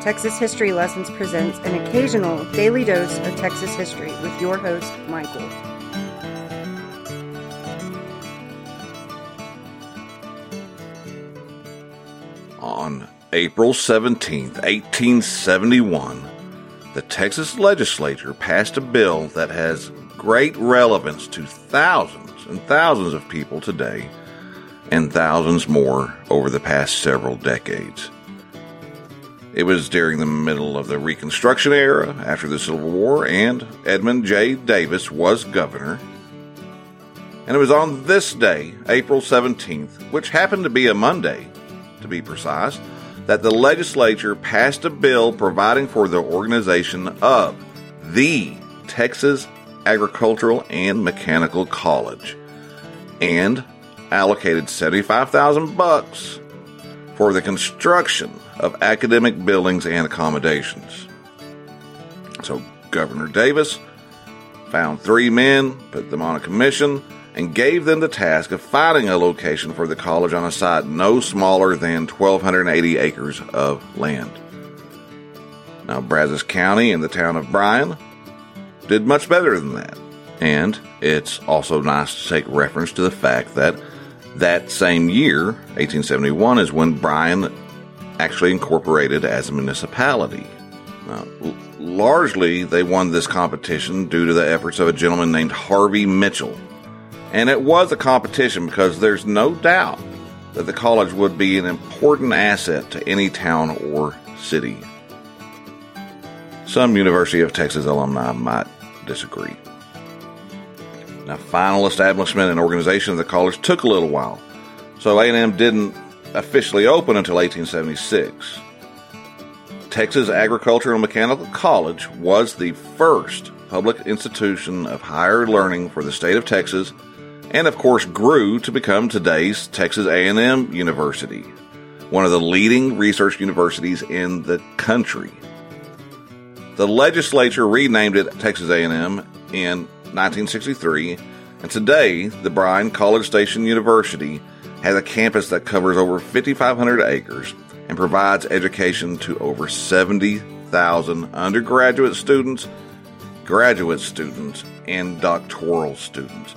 Texas History Lessons presents an occasional daily dose of Texas history with your host, Michael. On April 17, 1871, the Texas legislature passed a bill that has great relevance to thousands and thousands of people today and thousands more over the past several decades. It was during the middle of the Reconstruction era after the Civil War, and Edmund J. Davis was governor. And it was on this day, April 17th, which happened to be a Monday, to be precise, that the legislature passed a bill providing for the organization of the Texas Agricultural and Mechanical College and allocated 75,000 bucks for the construction of academic buildings and accommodations. So Governor Davis found three men, put them on a commission, and gave them the task of finding a location for the college on a site no smaller than 1,280 acres of land. Now, Brazos County and the town of Bryan did much better than that. And it's also nice to take reference to the fact that that same year, 1871, is when Bryan actually incorporated as a municipality. Now, largely, they won this competition due to the efforts of a gentleman named Harvey Mitchell. And it was a competition because there's no doubt that the college would be an important asset to any town or city. Some University of Texas alumni might disagree. Now, final establishment and organization of the college took a little while, so A&M didn't officially open until 1876. Texas Agricultural and Mechanical College was the first public institution of higher learning for the state of Texas and of course grew to become today's Texas A&M University, one of the leading research universities in the country. The legislature renamed it Texas A&M in 1963, and today the Bryan College Station University has a campus that covers over 5,500 acres and provides education to over 70,000 undergraduate students, graduate students, and doctoral students.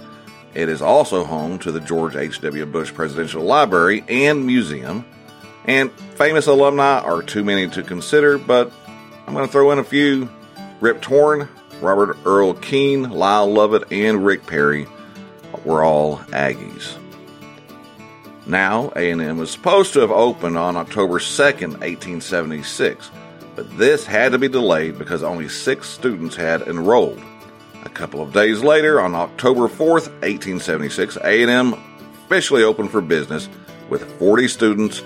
It is also home to the George H.W. Bush Presidential Library and Museum. And famous alumni are too many to consider, but I'm going to throw in a few. Rip Torn, Robert Earl Keen, Lyle Lovett, and Rick Perry were all Aggies. Now, A&M was supposed to have opened on October 2nd, 1876, but this had to be delayed because only six students had enrolled. A couple of days later, on October 4th, 1876, A&M officially opened for business with 40 students,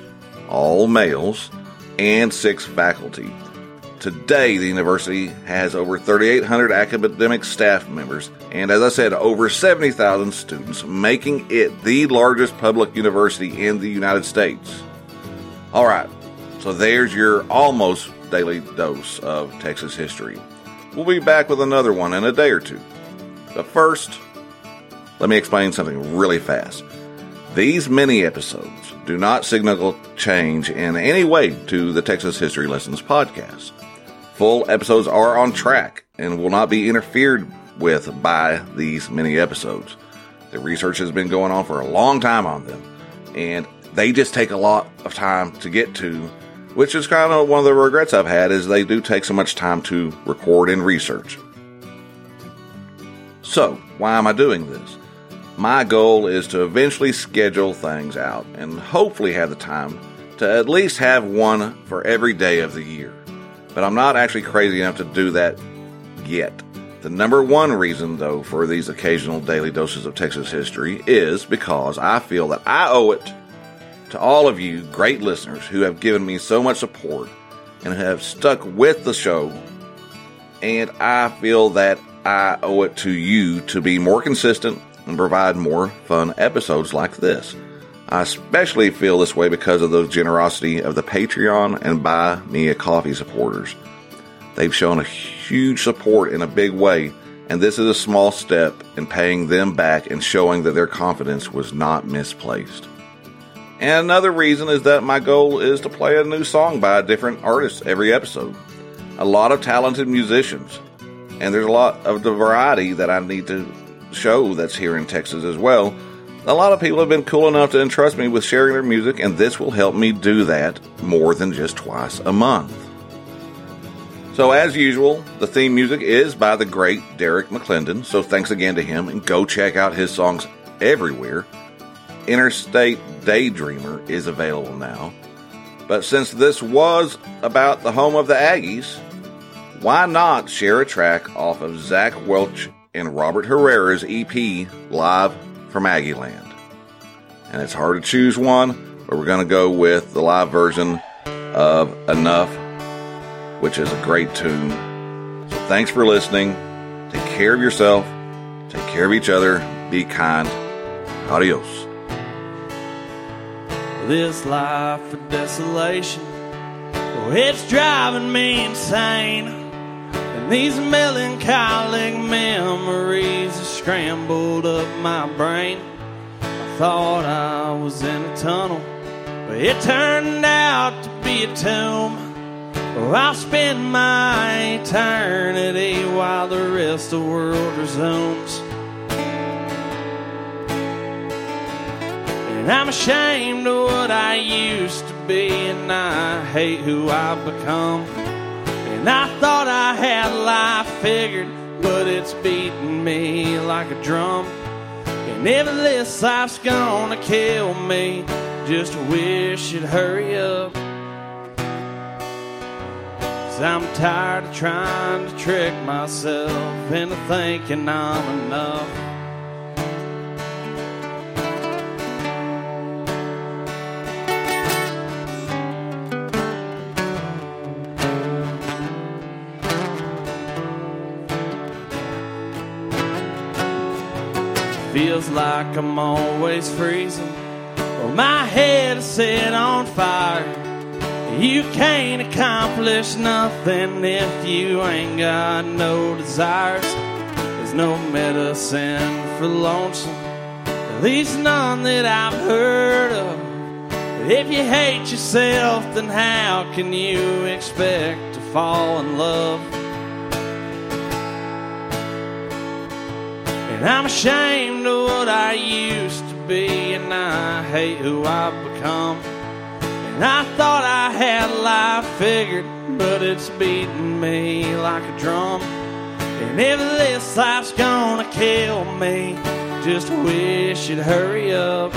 all males, and six faculty. Today, the university has over 3,800 academic staff members and, as I said, over 70,000 students, making it the largest public university in the United States. All right, so there's your almost daily dose of Texas history. We'll be back with another one in a day or two. But first, let me explain something really fast. These mini episodes do not signal change in any way to the Texas History Lessons podcast. Full episodes are on track and will not be interfered with by these mini episodes. The research has been going on for a long time on them, and they just take a lot of time to get to, which is kind of one of the regrets I've had is they do take so much time to record and research. So, why am I doing this? My goal is to eventually schedule things out and hopefully have the time to at least have one for every day of the year. But I'm not actually crazy enough to do that yet. The number one reason, though, for these occasional daily doses of Texas history is because I feel that I owe it to all of you great listeners who have given me so much support and have stuck with the show. And I feel that I owe it to you to be more consistent and provide more fun episodes like this. I especially feel this way because of the generosity of the Patreon and Buy Me a Coffee supporters. They've shown a huge support in a big way, and this is a small step in paying them back and showing that their confidence was not misplaced. And another reason is that my goal is to play a new song by a different artist every episode. A lot of talented musicians, and there's a lot of the variety that I need to show that's here in Texas as well. A lot of people have been cool enough to entrust me with sharing their music, and this will help me do that more than just twice a month. So, as usual, the theme music is by the great Derek McClendon, so thanks again to him, and go check out his songs everywhere. Interstate Daydreamer is available now. But since this was about the home of the Aggies, why not share a track off of Zach Welch and Robert Herrera's EP, Live from Aggieland? And it's hard to choose one, but we're going to go with the live version of Enough, which is a great tune. So thanks for listening. Take care of yourself, take care of each other, be kind. Adios. This life of desolation, oh, it's driving me insane. These melancholic memories scrambled up my brain. I thought I was in a tunnel, but it turned out to be a tomb. Oh, I'll spend my eternity while the rest of the world resumes. And I'm ashamed of what I used to be, and I hate who I've become. And I thought I had life figured, but it's beating me like a drum. And if this life's gonna kill me, just wish it'd hurry up. Cause I'm tired of trying to trick myself into thinking I'm enough. Feels like I'm always freezing. Or my head is set on fire. You can't accomplish nothing if you ain't got no desires. There's no medicine for lonesome, at least none that I've heard of. If you hate yourself, then how can you expect to fall in love? And I'm ashamed of what I used to be, and I hate who I've become. And I thought I had life figured, but it's beating me like a drum. And if this life's gonna kill me, just wish it'd hurry up.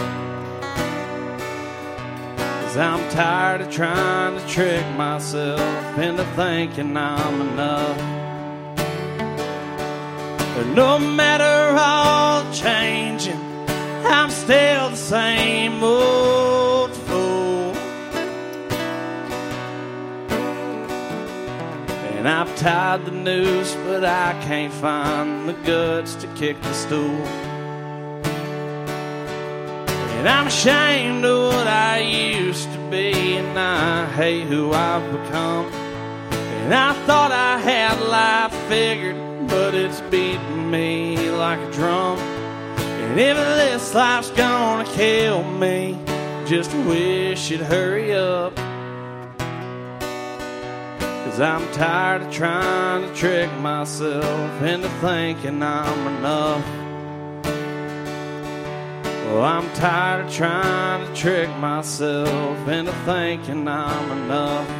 Cause I'm tired of trying to trick myself into thinking I'm enough. But no matter all changing, I'm still the same old fool. And I've tied the noose, but I can't find the guts to kick the stool. And I'm ashamed of what I used to be, and I hate who I've become. And I thought I had life figured, but it's beating me like a drum. And if this life's gonna kill me, just wish it'd hurry up. Cause I'm tired of trying to trick myself into thinking I'm enough. Well, I'm tired of trying to trick myself into thinking I'm enough.